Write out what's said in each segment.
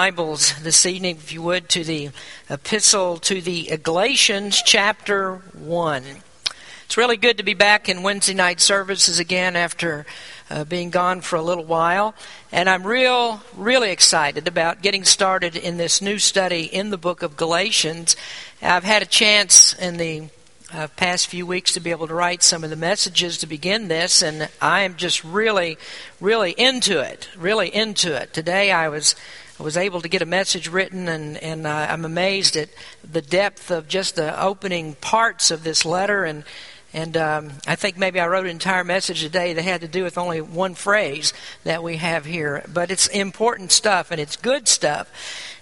Bibles this evening, if you would, to the epistle to the Galatians, chapter 1. It's really good to be back in Wednesday night services again after uh, being gone for a little while. And I'm real, really excited about getting started in this new study in the book of Galatians. I've had a chance in the uh, past few weeks to be able to write some of the messages to begin this, and I am just really, really into it. Really into it. Today I was I was able to get a message written, and and uh, I'm amazed at the depth of just the opening parts of this letter, and and um, I think maybe I wrote an entire message today that had to do with only one phrase that we have here, but it's important stuff and it's good stuff.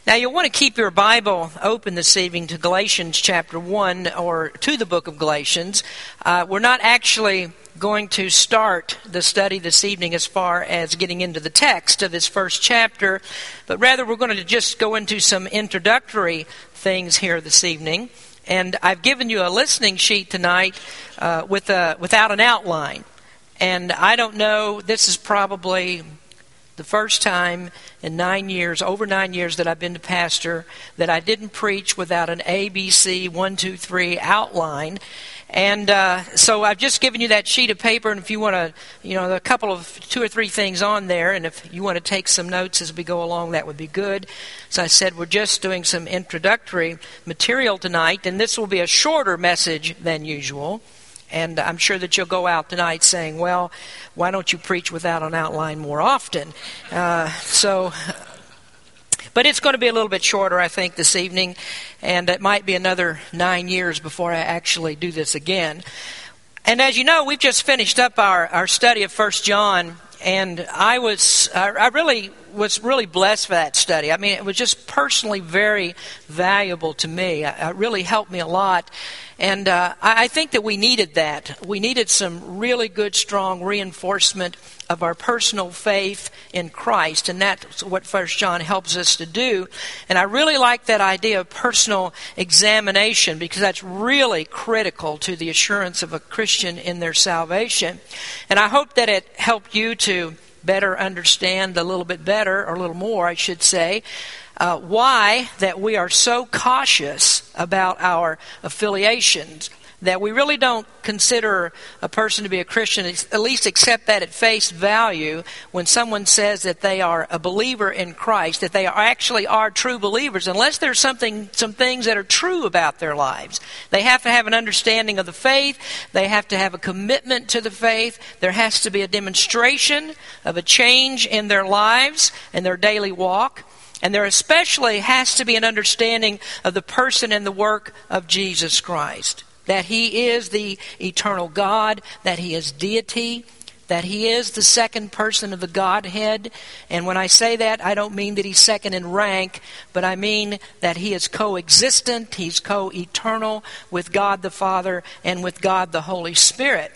Now, you'll want to keep your Bible open this evening to Galatians chapter 1 or to the book of Galatians. Uh, we're not actually going to start the study this evening as far as getting into the text of this first chapter, but rather we're going to just go into some introductory things here this evening. And I've given you a listening sheet tonight uh, with a, without an outline. And I don't know, this is probably the first time in nine years, over nine years that I've been to pastor, that I didn't preach without an ABC one, two, three outline. And uh, so I've just given you that sheet of paper, and if you want to, you know, a couple of two or three things on there, and if you want to take some notes as we go along, that would be good. As I said, we're just doing some introductory material tonight, and this will be a shorter message than usual. And I'm sure that you'll go out tonight saying, well, why don't you preach without an outline more often? Uh, so, but it's going to be a little bit shorter, I think, this evening, and it might be another nine years before I actually do this again. And as you know, we've just finished up our, our study of First John, and I was I really was really blessed for that study. I mean, it was just personally very valuable to me. It really helped me a lot. And uh, I think that we needed that. We needed some really good, strong reinforcement of our personal faith in Christ, and that's what First John helps us to do. And I really like that idea of personal examination because that's really critical to the assurance of a Christian in their salvation. And I hope that it helped you to better understand a little bit better, or a little more, I should say, uh, why that we are so cautious about our affiliations that we really don't consider a person to be a Christian, at least accept that at face value when someone says that they are a believer in Christ, that they are actually are true believers, unless there's something, some things that are true about their lives. They have to have an understanding of the faith. They have to have a commitment to the faith. There has to be a demonstration of a change in their lives and their daily walk. And there especially has to be an understanding of the person and the work of Jesus Christ that He is the eternal God, that He is deity, that He is the second person of the Godhead. And when I say that, I don't mean that He's second in rank, but I mean that He is coexistent, He's co eternal with God the Father and with God the Holy Spirit.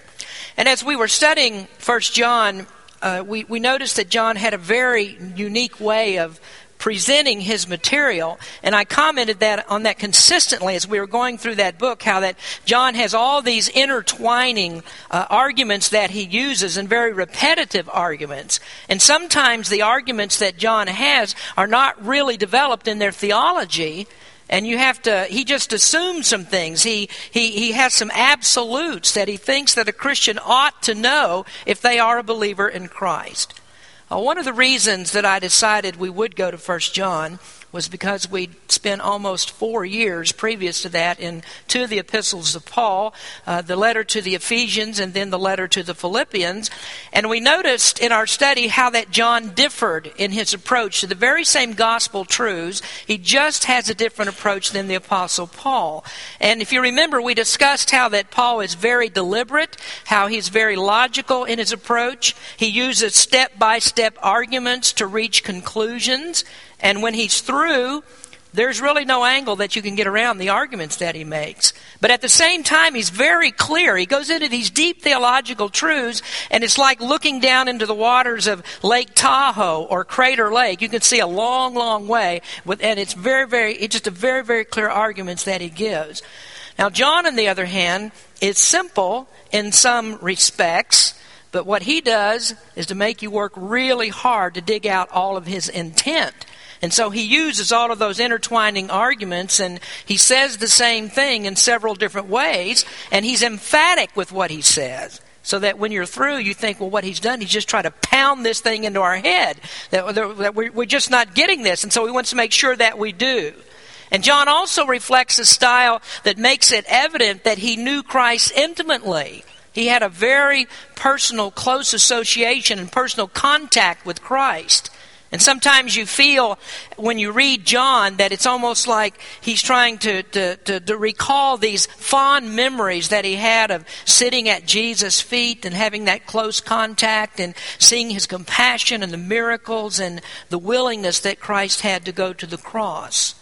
And as we were studying First John, uh, we, we noticed that John had a very unique way of presenting his material. And I commented that on that consistently as we were going through that book, how that John has all these intertwining uh, arguments that he uses and very repetitive arguments. And sometimes the arguments that John has are not really developed in their theology and you have to he just assumes some things he, he he has some absolutes that he thinks that a christian ought to know if they are a believer in christ Uh, one of the reasons that I decided we would go to First John was because we'd spent almost four years previous to that in two of the epistles of Paul, uh, the letter to the Ephesians and then the letter to the Philippians. And we noticed in our study how that John differed in his approach to the very same gospel truths. He just has a different approach than the apostle Paul. And if you remember, we discussed how that Paul is very deliberate, how he's very logical in his approach. He uses step by step arguments to reach conclusions. And when he's through, there's really no angle that you can get around the arguments that he makes. But at the same time, he's very clear. He goes into these deep theological truths, and it's like looking down into the waters of Lake Tahoe or Crater Lake. You can see a long, long way, with, and it's very, very, it's just a very, very clear arguments that he gives. Now, John, on the other hand, is simple in some respects, but what he does is to make you work really hard to dig out all of his intent. And so he uses all of those intertwining arguments and he says the same thing in several different ways, and he's emphatic with what he says. So that when you're through, you think, well, what he's done, he's just trying to pound this thing into our head, that, that we're just not getting this. And so he wants to make sure that we do. And John also reflects a style that makes it evident that he knew Christ intimately. He had a very personal, close association and personal contact with Christ. And sometimes you feel when you read John that it's almost like he's trying to, to, to, to, recall these fond memories that he had of sitting at Jesus' feet and having that close contact and seeing his compassion and the miracles and the willingness that Christ had to go to the cross.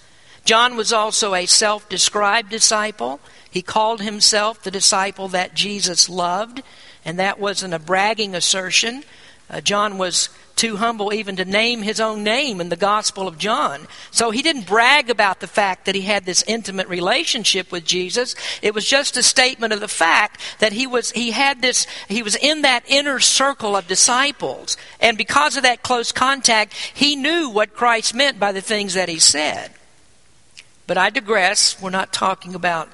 John was also a self described disciple. He called himself the disciple that Jesus loved, and that wasn't a bragging assertion. Uh, John was too humble even to name his own name in the Gospel of John. So he didn't brag about the fact that he had this intimate relationship with Jesus. It was just a statement of the fact that he was he had this he was in that inner circle of disciples. And because of that close contact, he knew what Christ meant by the things that he said. But I digress. We're not talking about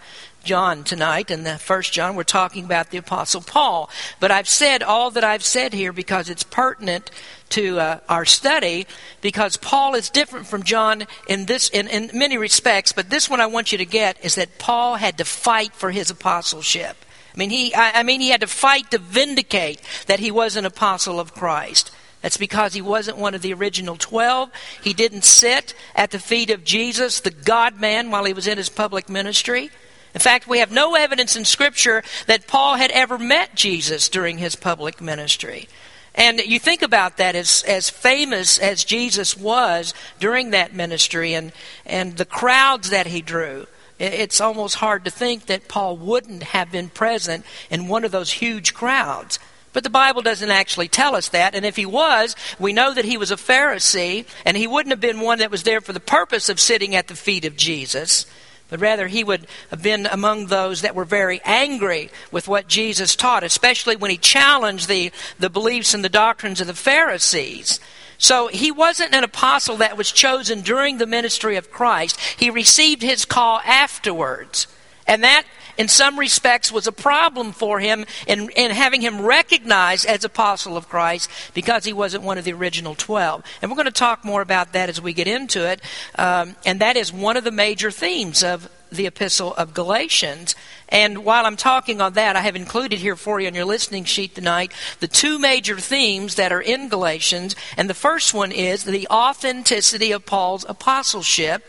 John tonight, and the first John, we're talking about the Apostle Paul. But I've said all that I've said here because it's pertinent to uh, our study, because Paul is different from John in this in, in many respects. But this one I want you to get is that Paul had to fight for his apostleship. I mean, he I, I mean he had to fight to vindicate that he was an apostle of Christ. That's because he wasn't one of the original 12. He didn't sit at the feet of Jesus, the God man, while he was in his public ministry. In fact, we have no evidence in Scripture that Paul had ever met Jesus during his public ministry. And you think about that as, as famous as Jesus was during that ministry and, and the crowds that he drew. It's almost hard to think that Paul wouldn't have been present in one of those huge crowds. But the Bible doesn't actually tell us that. And if he was, we know that he was a Pharisee, and he wouldn't have been one that was there for the purpose of sitting at the feet of Jesus but rather he would have been among those that were very angry with what Jesus taught, especially when he challenged the, the beliefs and the doctrines of the Pharisees. So he wasn't an apostle that was chosen during the ministry of Christ. He received his call afterwards. And that in some respects, was a problem for him in, in having him recognized as apostle of Christ because he wasn't one of the original 12. And we're going to talk more about that as we get into it. Um, and that is one of the major themes of the epistle of Galatians. And while I'm talking on that, I have included here for you on your listening sheet tonight the two major themes that are in Galatians. And the first one is the authenticity of Paul's apostleship.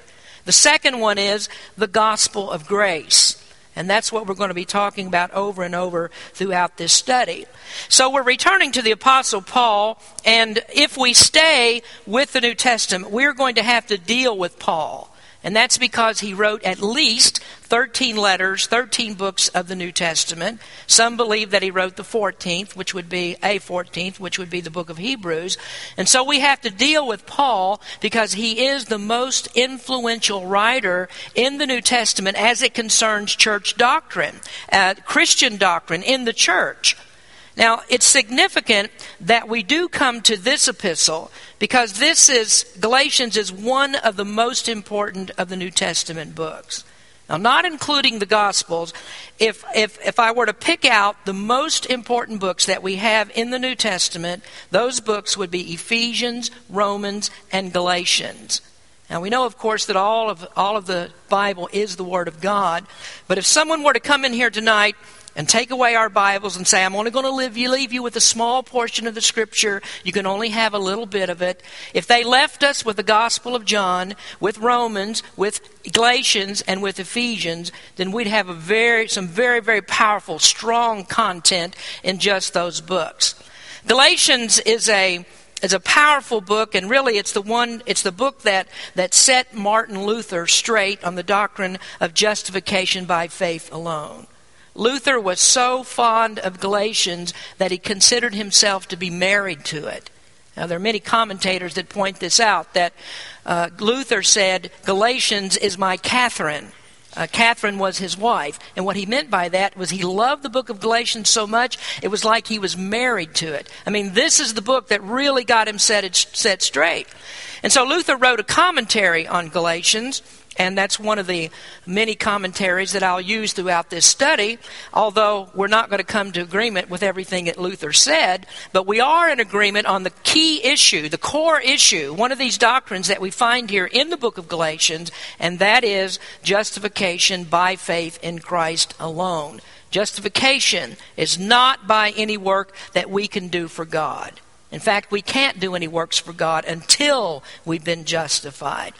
The second one is the gospel of grace. And that's what we're going to be talking about over and over throughout this study. So we're returning to the Apostle Paul, and if we stay with the New Testament, we're going to have to deal with Paul. And that's because he wrote at least 13 letters, 13 books of the New Testament. Some believe that he wrote the 14th, which would be a 14th, which would be the book of Hebrews. And so we have to deal with Paul because he is the most influential writer in the New Testament as it concerns church doctrine, uh, Christian doctrine in the church. Now, it's significant that we do come to this epistle because this is, Galatians is one of the most important of the New Testament books. Now, not including the Gospels, if, if, if I were to pick out the most important books that we have in the New Testament, those books would be Ephesians, Romans, and Galatians. Now, we know, of course, that all of, all of the Bible is the Word of God, but if someone were to come in here tonight and take away our Bibles and say, I'm only going to leave you, leave you with a small portion of the Scripture. You can only have a little bit of it. If they left us with the Gospel of John, with Romans, with Galatians, and with Ephesians, then we'd have a very, some very, very powerful, strong content in just those books. Galatians is a is a powerful book, and really it's the one, it's the book that, that set Martin Luther straight on the doctrine of justification by faith alone. Luther was so fond of Galatians that he considered himself to be married to it. Now, there are many commentators that point this out that uh, Luther said, Galatians is my Catherine. uh, Catherine was his wife. And what he meant by that was he loved the book of Galatians so much, it was like he was married to it. I mean, this is the book that really got him set, set straight. And so Luther wrote a commentary on Galatians and that's one of the many commentaries that I'll use throughout this study, although we're not going to come to agreement with everything that Luther said, but we are in agreement on the key issue, the core issue, one of these doctrines that we find here in the book of Galatians, and that is justification by faith in Christ alone. Justification is not by any work that we can do for God. In fact, we can't do any works for God until we've been justified.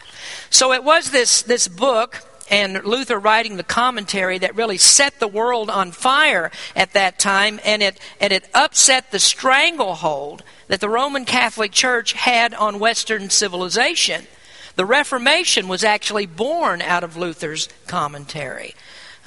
So it was this, this book and Luther writing the commentary that really set the world on fire at that time, and it, and it upset the stranglehold that the Roman Catholic Church had on Western civilization. The Reformation was actually born out of Luther's commentary.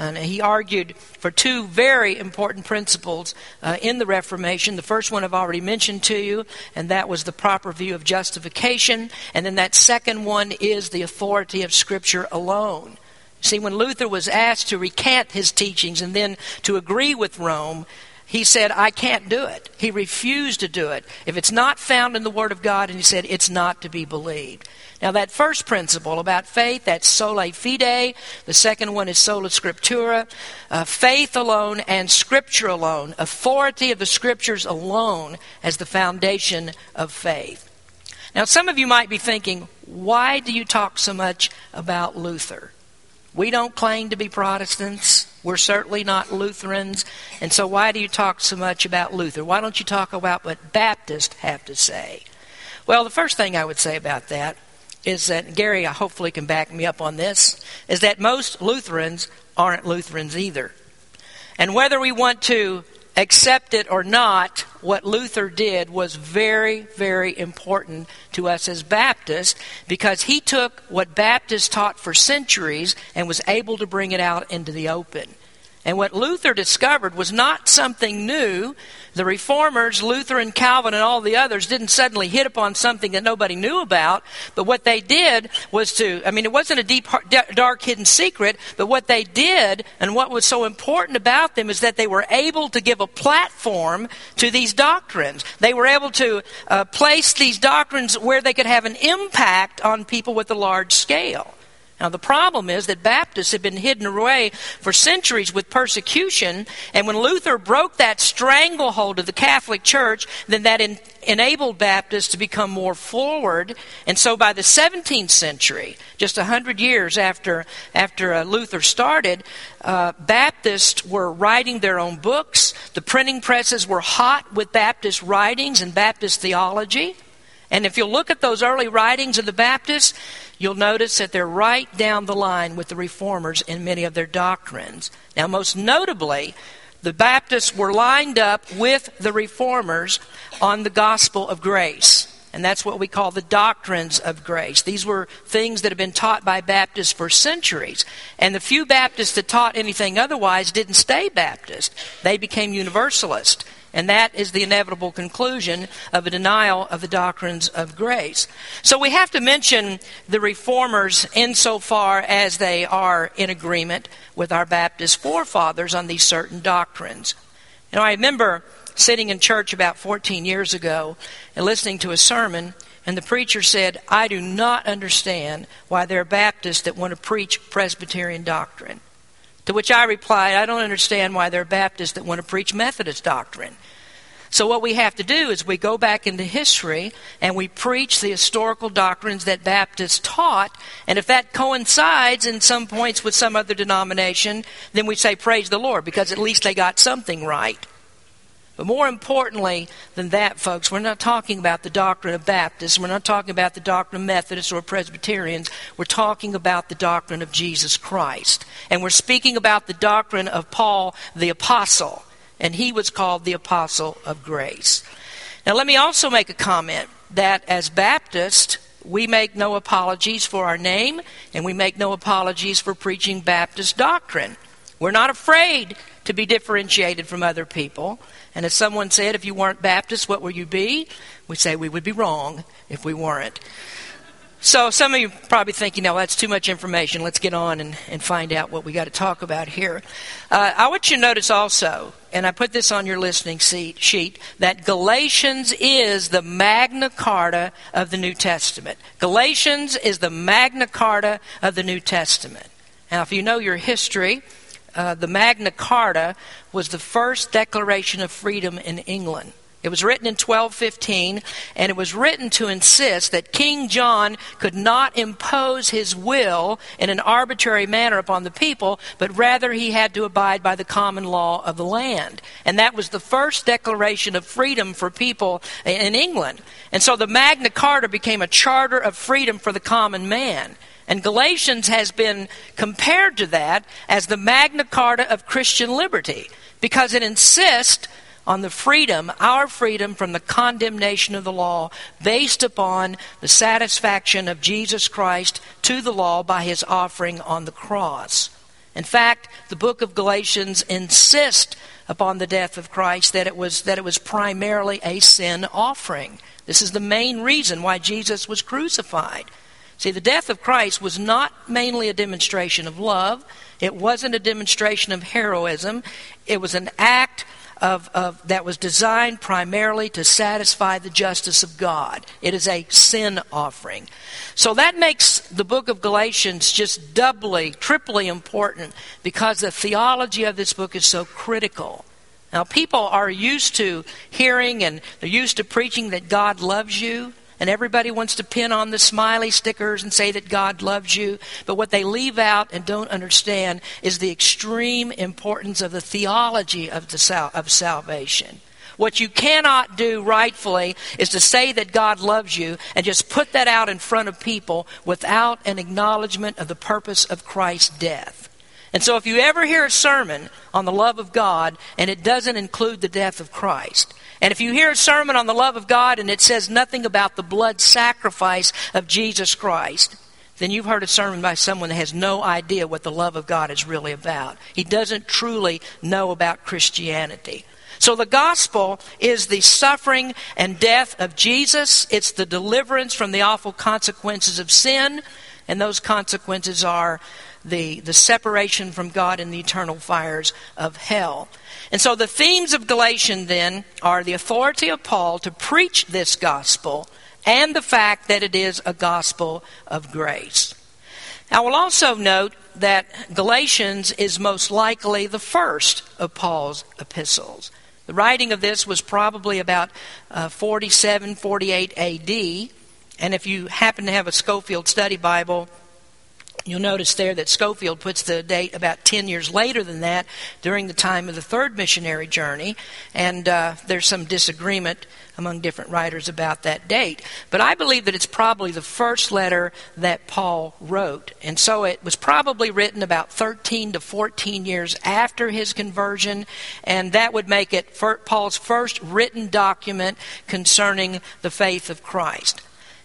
And he argued for two very important principles uh, in the Reformation. The first one I've already mentioned to you, and that was the proper view of justification. And then that second one is the authority of Scripture alone. See, when Luther was asked to recant his teachings and then to agree with Rome, he said, I can't do it. He refused to do it. If it's not found in the Word of God, and he said, it's not to be believed. Now, that first principle about faith, that's sola fide. The second one is sola scriptura. Uh, faith alone and Scripture alone. Authority of the Scriptures alone as the foundation of faith. Now, some of you might be thinking, why do you talk so much about Luther? We don't claim to be Protestants. We're certainly not Lutherans. And so, why do you talk so much about Luther? Why don't you talk about what Baptists have to say? Well, the first thing I would say about that is that Gary hopefully can back me up on this is that most Lutherans aren't Lutherans either. And whether we want to accept it or not, what Luther did was very, very important to us as Baptists because he took what Baptists taught for centuries and was able to bring it out into the open. And what Luther discovered was not something new. The reformers, Luther and Calvin and all the others, didn't suddenly hit upon something that nobody knew about. But what they did was to, I mean, it wasn't a deep, dark, hidden secret, but what they did and what was so important about them is that they were able to give a platform to these doctrines. They were able to uh, place these doctrines where they could have an impact on people with a large scale. Now, the problem is that Baptists have been hidden away for centuries with persecution, and when Luther broke that stranglehold of the Catholic Church, then that enabled Baptists to become more forward. And so by the 17th century, just 100 years after, after uh, Luther started, uh, Baptists were writing their own books. The printing presses were hot with Baptist writings and Baptist theology. And if you look at those early writings of the Baptists, you'll notice that they're right down the line with the reformers in many of their doctrines. Now, most notably, the Baptists were lined up with the reformers on the gospel of grace. And that's what we call the doctrines of grace. These were things that have been taught by Baptists for centuries. And the few Baptists that taught anything otherwise didn't stay Baptist. They became Universalist. And that is the inevitable conclusion of a denial of the doctrines of grace. So we have to mention the reformers insofar as they are in agreement with our Baptist forefathers on these certain doctrines. You know, I remember sitting in church about 14 years ago and listening to a sermon, and the preacher said, I do not understand why there are Baptists that want to preach Presbyterian doctrine. To which I replied, I don't understand why there are Baptists that want to preach Methodist doctrine. So, what we have to do is we go back into history and we preach the historical doctrines that Baptists taught. And if that coincides in some points with some other denomination, then we say, Praise the Lord, because at least they got something right. But more importantly than that, folks, we're not talking about the doctrine of Baptists. We're not talking about the doctrine of Methodists or Presbyterians. We're talking about the doctrine of Jesus Christ. And we're speaking about the doctrine of Paul the Apostle. And he was called the Apostle of Grace. Now, let me also make a comment that as Baptists, we make no apologies for our name, and we make no apologies for preaching Baptist doctrine. We're not afraid to be differentiated from other people. And if someone said, if you weren't Baptist, what would you be? We say we would be wrong if we weren't. So some of you probably thinking, no, that's too much information. Let's get on and, and find out what we got to talk about here. Uh, I want you to notice also, and I put this on your listening seat, sheet, that Galatians is the Magna Carta of the New Testament. Galatians is the Magna Carta of the New Testament. Now, if you know your history, uh, the Magna Carta was the first declaration of freedom in England. It was written in 1215, and it was written to insist that King John could not impose his will in an arbitrary manner upon the people, but rather he had to abide by the common law of the land. And that was the first declaration of freedom for people in England. And so the Magna Carta became a charter of freedom for the common man. And Galatians has been compared to that as the Magna Carta of Christian liberty because it insists on the freedom, our freedom from the condemnation of the law, based upon the satisfaction of Jesus Christ to the law by his offering on the cross. In fact, the book of Galatians insists upon the death of Christ that it was that it was primarily a sin offering. This is the main reason why Jesus was crucified. See, the death of Christ was not mainly a demonstration of love. It wasn't a demonstration of heroism. It was an act of, of, that was designed primarily to satisfy the justice of God. It is a sin offering. So that makes the book of Galatians just doubly, triply important because the theology of this book is so critical. Now, people are used to hearing and they're used to preaching that God loves you and everybody wants to pin on the smiley stickers and say that God loves you. But what they leave out and don't understand is the extreme importance of the theology of, the sal- of salvation. What you cannot do rightfully is to say that God loves you and just put that out in front of people without an acknowledgement of the purpose of Christ's death. And so, if you ever hear a sermon on the love of God and it doesn't include the death of Christ, and if you hear a sermon on the love of God and it says nothing about the blood sacrifice of Jesus Christ, then you've heard a sermon by someone that has no idea what the love of God is really about. He doesn't truly know about Christianity. So the gospel is the suffering and death of Jesus. It's the deliverance from the awful consequences of sin. And those consequences are the, the separation from God in the eternal fires of hell. And so the themes of Galatians then are the authority of Paul to preach this gospel and the fact that it is a gospel of grace. I will also note that Galatians is most likely the first of Paul's epistles. The writing of this was probably about uh, 47, 48 AD. And if you happen to have a Scofield Study Bible, You'll notice there that Scofield puts the date about 10 years later than that during the time of the third missionary journey, and uh, there's some disagreement among different writers about that date. But I believe that it's probably the first letter that Paul wrote, and so it was probably written about 13 to 14 years after his conversion, and that would make it Paul's first written document concerning the faith of Christ.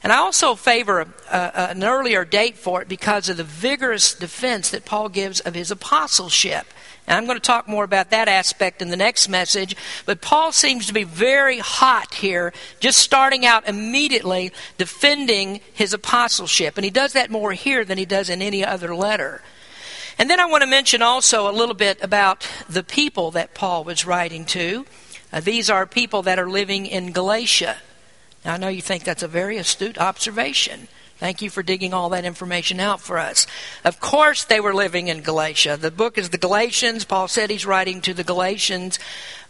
And I also favor a, an earlier date for it because of the vigorous defense that Paul gives of his apostleship. And I'm going to talk more about that aspect in the next message. But Paul seems to be very hot here, just starting out immediately defending his apostleship. And he does that more here than he does in any other letter. And then I want to mention also a little bit about the people that Paul was writing to. Uh, these are people that are living in Galatia. Now, I know you think that's a very astute observation. Thank you for digging all that information out for us. Of course, they were living in Galatia. The book is the Galatians. Paul said he's writing to the Galatians.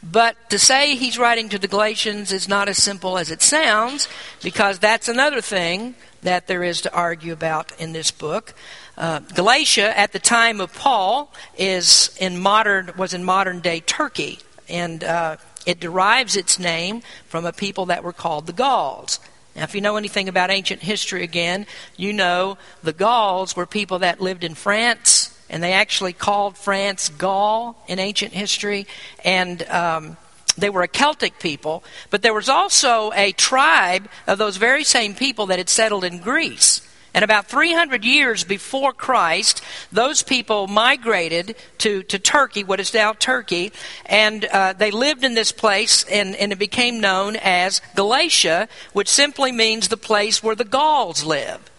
But to say he's writing to the Galatians is not as simple as it sounds, because that's another thing that there is to argue about in this book. Uh, Galatia, at the time of Paul, is in modern was in modern day Turkey, and uh, it derives its name from a people that were called the Gauls. Now, if you know anything about ancient history again, you know the Gauls were people that lived in France, and they actually called France Gaul in ancient history, and um, they were a Celtic people, but there was also a tribe of those very same people that had settled in Greece. And about 300 years before Christ, those people migrated to, to Turkey, what is now Turkey, and uh, they lived in this place, and, and it became known as Galatia, which simply means the place where the Gauls live.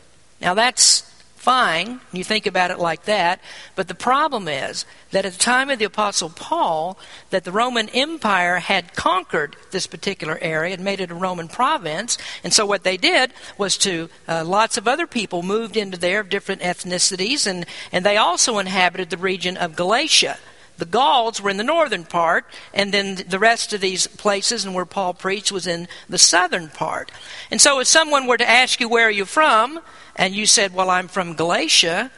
Now that's fine. You think about it like that. But the problem is that at the time of the Apostle Paul, that the Roman Empire had conquered this particular area and made it a Roman province. And so what they did was to, uh, lots of other people moved into there of different ethnicities, and, and they also inhabited the region of Galatia. The Gauls were in the northern part, and then the rest of these places and where Paul preached was in the southern part. And so if someone were to ask you, where are you from? And you said, well, I'm from Galatia,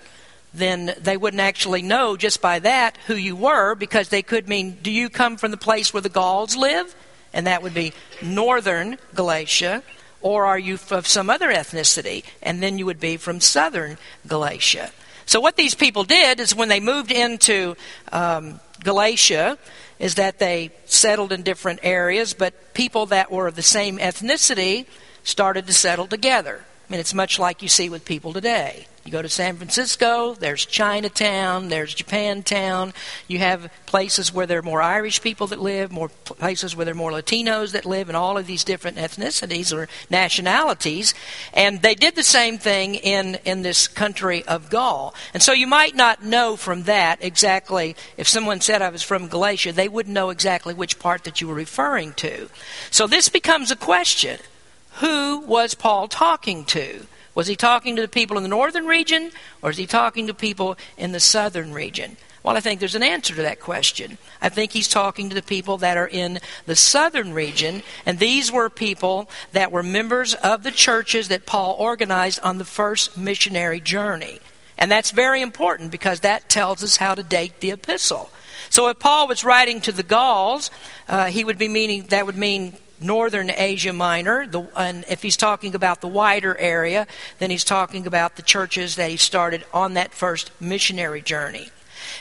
then they wouldn't actually know just by that who you were because they could mean, do you come from the place where the Gauls live? And that would be northern Galatia. Or are you of some other ethnicity? And then you would be from southern Galatia. So what these people did is when they moved into um, Galatia, is that they settled in different areas, but people that were of the same ethnicity started to settle together. I mean, it's much like you see with people today. You go to San Francisco, there's Chinatown, there's Japantown. You have places where there are more Irish people that live, more places where there are more Latinos that live, and all of these different ethnicities or nationalities. And they did the same thing in, in this country of Gaul. And so you might not know from that exactly, if someone said I was from Galatia, they wouldn't know exactly which part that you were referring to. So this becomes a question. Who was Paul talking to? Was he talking to the people in the northern region or is he talking to people in the southern region? Well, I think there's an answer to that question. I think he's talking to the people that are in the southern region, and these were people that were members of the churches that Paul organized on the first missionary journey. And that's very important because that tells us how to date the epistle. So if Paul was writing to the Gauls, uh, he would be meaning that would mean northern Asia Minor, the, and if he's talking about the wider area, then he's talking about the churches that he started on that first missionary journey.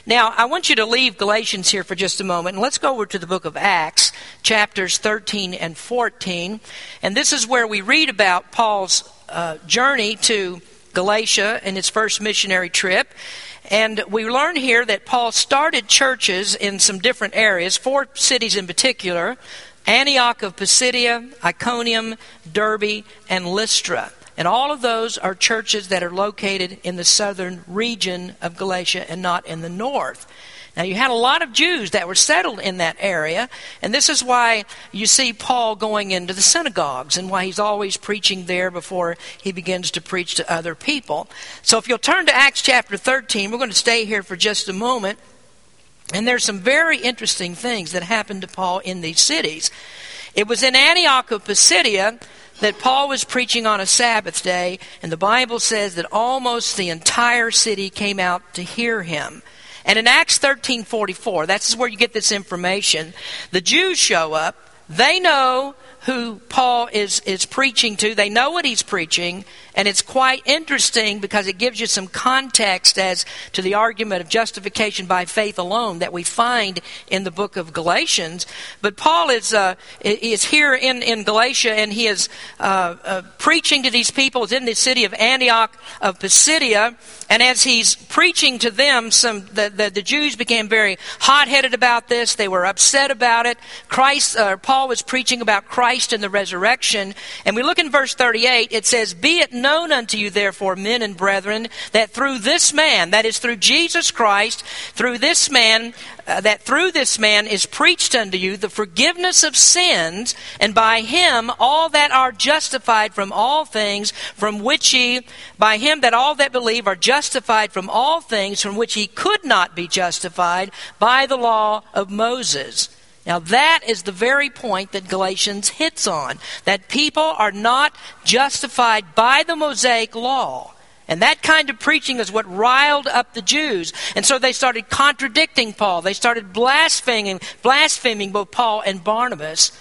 Now, I want you to leave Galatians here for just a moment, and let's go over to the book of Acts, chapters 13 and 14. And this is where we read about Paul's uh, journey to Galatia and his first missionary trip. And we learn here that Paul started churches in some different areas, four cities in particular Antioch of Pisidia, Iconium, Derbe, and Lystra. And all of those are churches that are located in the southern region of Galatia and not in the north. Now, you had a lot of Jews that were settled in that area, and this is why you see Paul going into the synagogues and why he's always preaching there before he begins to preach to other people. So, if you'll turn to Acts chapter 13, we're going to stay here for just a moment. And there's some very interesting things that happened to Paul in these cities. It was in Antioch of Pisidia that Paul was preaching on a Sabbath day, and the Bible says that almost the entire city came out to hear him. And in Acts 13:44, that's where you get this information. The Jews show up. They know who Paul is, is preaching to. They know what he's preaching, and it's quite interesting because it gives you some context as to the argument of justification by faith alone that we find in the book of Galatians. But Paul is, uh, is here in, in Galatia, and he is uh, uh, preaching to these people. He's in the city of Antioch of Pisidia, and as he's preaching to them, some the, the, the Jews became very hot-headed about this. They were upset about it. Christ, uh, Paul was preaching about Christ Christ and the resurrection. And we look in verse 38, it says, Be it known unto you, therefore, men and brethren, that through this man, that is through Jesus Christ, through this man, uh, that through this man is preached unto you the forgiveness of sins, and by him all that are justified from all things from which ye, by him that all that believe are justified from all things from which he could not be justified by the law of Moses. Now, that is the very point that Galatians hits on that people are not justified by the Mosaic law. And that kind of preaching is what riled up the Jews. And so they started contradicting Paul. They started blaspheming, blaspheming both Paul and Barnabas.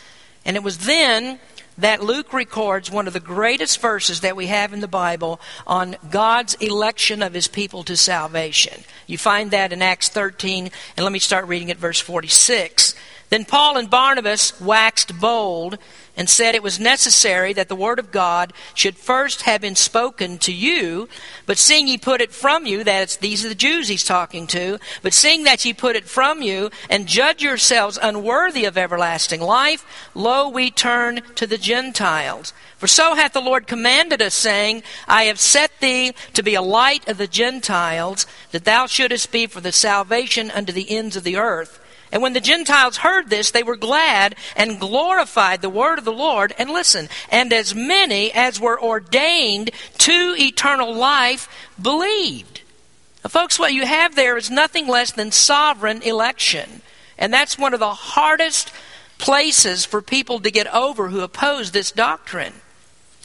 And it was then that Luke records one of the greatest verses that we have in the Bible on God's election of his people to salvation. You find that in Acts 13, and let me start reading at verse 46. Then Paul and Barnabas waxed bold and said it was necessary that the word of God should first have been spoken to you, but seeing ye put it from you, that these are the Jews he's talking to, but seeing that ye put it from you, and judge yourselves unworthy of everlasting life, lo, we turn to the Gentiles. For so hath the Lord commanded us, saying, I have set thee to be a light of the Gentiles, that thou shouldest be for the salvation unto the ends of the earth. And when the Gentiles heard this, they were glad and glorified the word of the Lord. And listen, and as many as were ordained to eternal life believed. Now, folks, what you have there is nothing less than sovereign election. And that's one of the hardest places for people to get over who oppose this doctrine.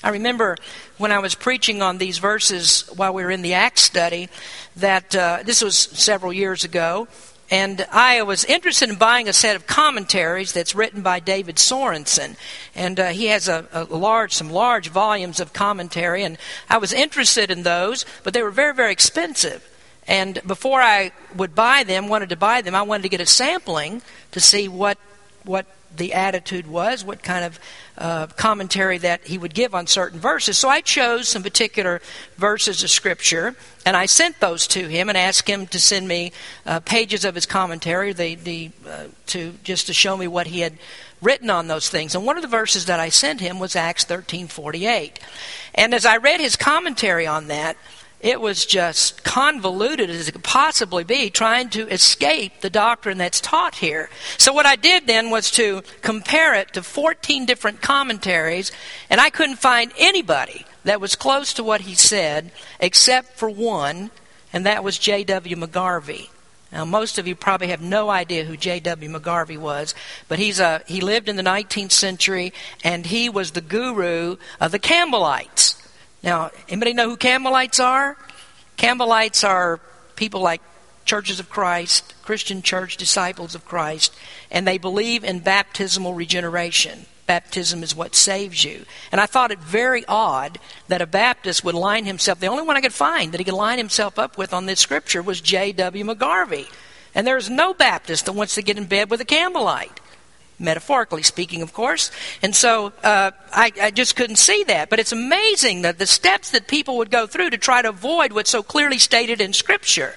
I remember when I was preaching on these verses while we were in the Acts study that uh, this was several years ago and I was interested in buying a set of commentaries that's written by David Sorenson, and uh, he has a, a, large, some large volumes of commentary, and I was interested in those, but they were very, very expensive. And before I would buy them, wanted to buy them, I wanted to get a sampling to see what what the attitude was, what kind of uh, commentary that he would give on certain verses. So I chose some particular verses of Scripture, and I sent those to him and asked him to send me uh, pages of his commentary the, the, uh, to, just to show me what he had written on those things. And one of the verses that I sent him was Acts 13:48. And as I read his commentary on that, it was just convoluted as it could possibly be, trying to escape the doctrine that's taught here. So, what I did then was to compare it to 14 different commentaries, and I couldn't find anybody that was close to what he said except for one, and that was J.W. McGarvey. Now, most of you probably have no idea who J.W. McGarvey was, but he's a, he lived in the 19th century, and he was the guru of the Campbellites. Now, anybody know who Campbellites are? Campbellites are people like Churches of Christ, Christian Church, Disciples of Christ, and they believe in baptismal regeneration. Baptism is what saves you. And I thought it very odd that a Baptist would line himself, the only one I could find that he could line himself up with on this scripture was J.W. McGarvey. And there's no Baptist that wants to get in bed with a Campbellite metaphorically speaking, of course. And so uh, I, I, just couldn't see that. But it's amazing that the steps that people would go through to try to avoid what's so clearly stated in Scripture.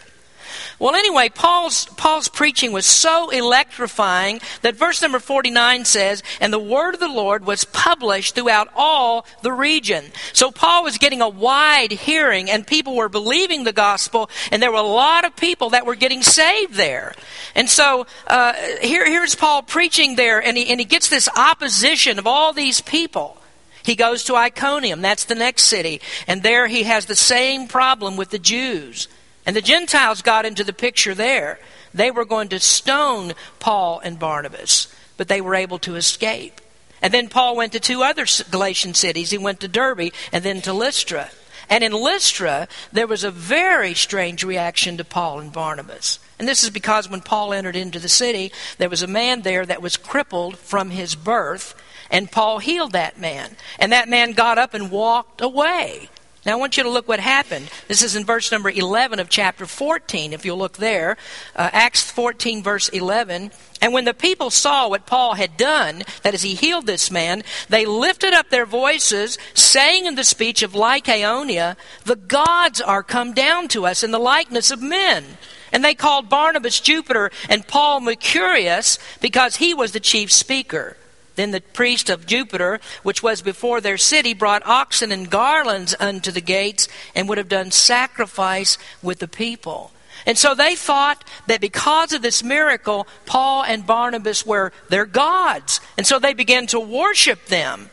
Well, anyway, Paul's, Paul's preaching was so electrifying that verse number 49 says, And the word of the Lord was published throughout all the region. So Paul was getting a wide hearing, and people were believing the gospel, and there were a lot of people that were getting saved there. And so uh, here, here's Paul preaching there, and he, and he gets this opposition of all these people. He goes to Iconium, that's the next city, and there he has the same problem with the Jews. And the Gentiles got into the picture there. They were going to stone Paul and Barnabas, but they were able to escape. And then Paul went to two other Galatian cities. He went to Derbe and then to Lystra. And in Lystra, there was a very strange reaction to Paul and Barnabas. And this is because when Paul entered into the city, there was a man there that was crippled from his birth, and Paul healed that man. And that man got up and walked away. Now, I want you to look what happened. This is in verse number 11 of chapter 14, if you'll look there. Uh, Acts 14, verse 11. And when the people saw what Paul had done, that is, he healed this man, they lifted up their voices, saying in the speech of Lycaonia, The gods are come down to us in the likeness of men. And they called Barnabas Jupiter and Paul Mercurius because he was the chief speaker. Then the priest of Jupiter, which was before their city, brought oxen and garlands unto the gates and would have done sacrifice with the people. And so they thought that because of this miracle, Paul and Barnabas were their gods. And so they began to worship them.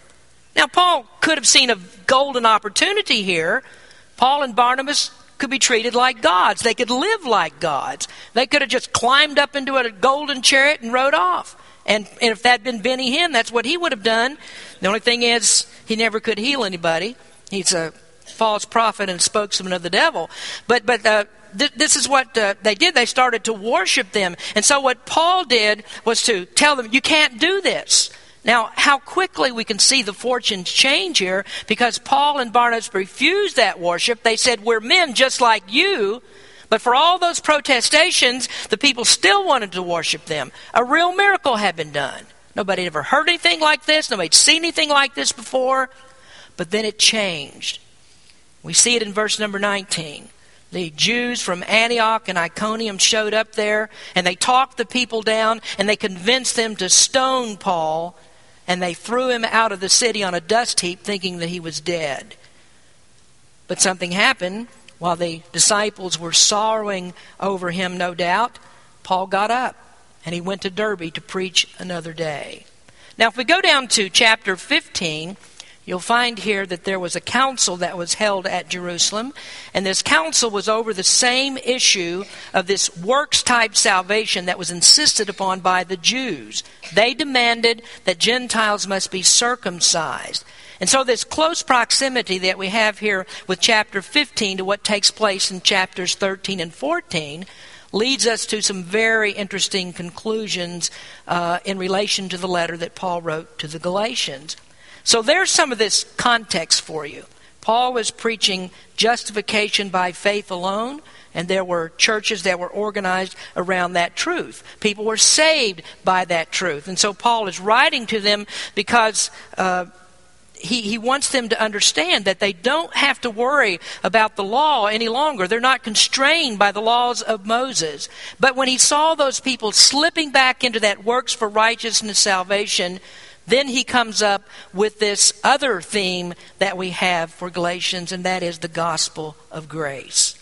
Now, Paul could have seen a golden opportunity here. Paul and Barnabas could be treated like gods. They could live like gods. They could have just climbed up into a golden chariot and rode off. And, and if that had been Benny Hinn, that's what he would have done. The only thing is, he never could heal anybody. He's a false prophet and spokesman of the devil. But, but uh, th- this is what uh, they did. They started to worship them. And so what Paul did was to tell them, you can't do this. Now, how quickly we can see the fortunes change here because Paul and Barnabas refused that worship. They said, We're men just like you, But for all those protestations, the people still wanted to worship them. A real miracle had been done. Nobody had ever heard anything like this, nobody had seen anything like this before. But then it changed. We see it in verse number 19. The Jews from Antioch and Iconium showed up there, and they talked the people down, and they convinced them to stone Paul, and they threw him out of the city on a dust heap, thinking that he was dead. But something happened while the disciples were sorrowing over him, no doubt. Paul got up, and he went to Derbe to preach another day. Now, if we go down to chapter 15, You'll find here that there was a council that was held at Jerusalem, and this council was over the same issue of this works type salvation that was insisted upon by the Jews. They demanded that Gentiles must be circumcised. And so, this close proximity that we have here with chapter 15 to what takes place in chapters 13 and 14 leads us to some very interesting conclusions uh, in relation to the letter that Paul wrote to the Galatians. So there's some of this context for you. Paul was preaching justification by faith alone, and there were churches that were organized around that truth. People were saved by that truth. And so Paul is writing to them because. Uh, he, he wants them to understand that they don't have to worry about the law any longer. They're not constrained by the laws of Moses. But when he saw those people slipping back into that works for righteousness salvation, then he comes up with this other theme that we have for Galatians, and that is the gospel of grace.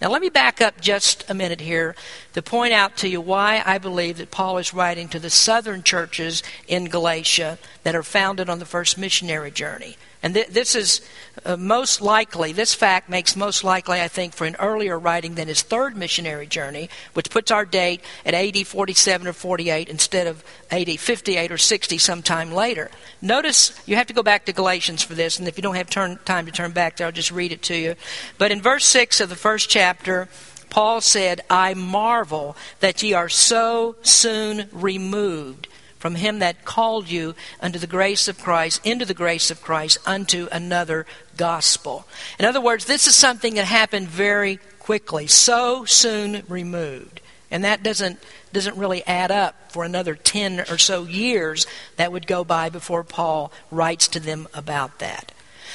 Now, let me back up just a minute here to point out to you why I believe that Paul is writing to the southern churches in Galatia that are founded on the first missionary journey. And th- this is uh, most likely, this fact makes most likely, I think, for an earlier writing than his third missionary journey, which puts our date at AD 47 or 48 instead of AD 58 or 60 sometime later. Notice you have to go back to Galatians for this, and if you don't have turn, time to turn back there, I'll just read it to you. But in verse 6 of the first chapter, Paul said, I marvel that ye are so soon removed from him that called you unto the grace of Christ, into the grace of Christ, unto another gospel. In other words, this is something that happened very quickly, so soon removed. And that doesn't, doesn't really add up for another 10 or so years that would go by before Paul writes to them about that.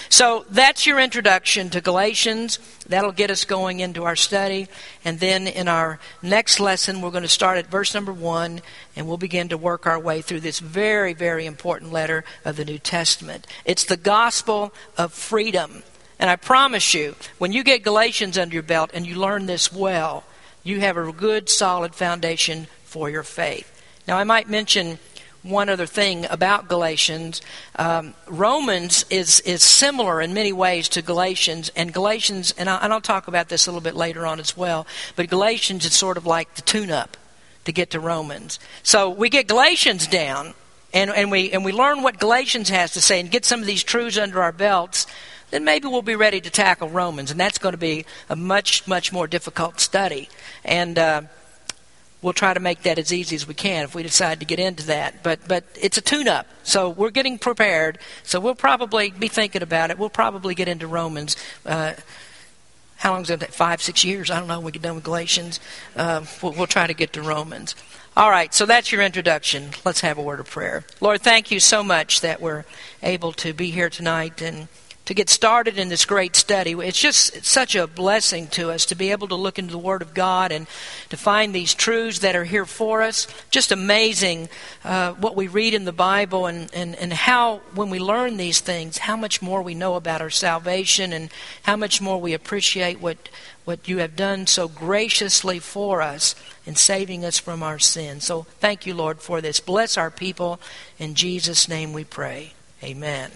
So that's your introduction to Galatians. That'll get us going into our study. And then in our next lesson, we're going to start at verse number one, and we'll begin to work our way through this very, very important letter of the New Testament. It's the gospel of freedom. And I promise you, when you get Galatians under your belt and you learn this well, you have a good, solid foundation for your faith. Now, I might mention one other thing about Galatians. Um, Romans is, is similar in many ways to Galatians, and Galatians, and, I, and I'll talk about this a little bit later on as well, but Galatians is sort of like the tune up to get to Romans. So we get Galatians down, and, and, we, and we learn what Galatians has to say and get some of these truths under our belts, then maybe we'll be ready to tackle Romans, and that's going to be a much, much more difficult study. And. Uh, we'll try to make that as easy as we can if we decide to get into that. But but it's a tune-up, so we're getting prepared. So we'll probably be thinking about it. We'll probably get into Romans. Uh, how long is that? Five, six years? I don't know. We get done with Galatians. Uh, we'll, we'll try to get to Romans. All right, so that's your introduction. Let's have a word of prayer. Lord, thank you so much that we're able to be here tonight and to get started in this great study. It's just it's such a blessing to us to be able to look into the Word of God and to find these truths that are here for us. Just amazing uh, what we read in the Bible and, and, and how, when we learn these things, how much more we know about our salvation and how much more we appreciate what, what you have done so graciously for us in saving us from our sins. So thank you, Lord, for this. Bless our people. In Jesus' name we pray. Amen.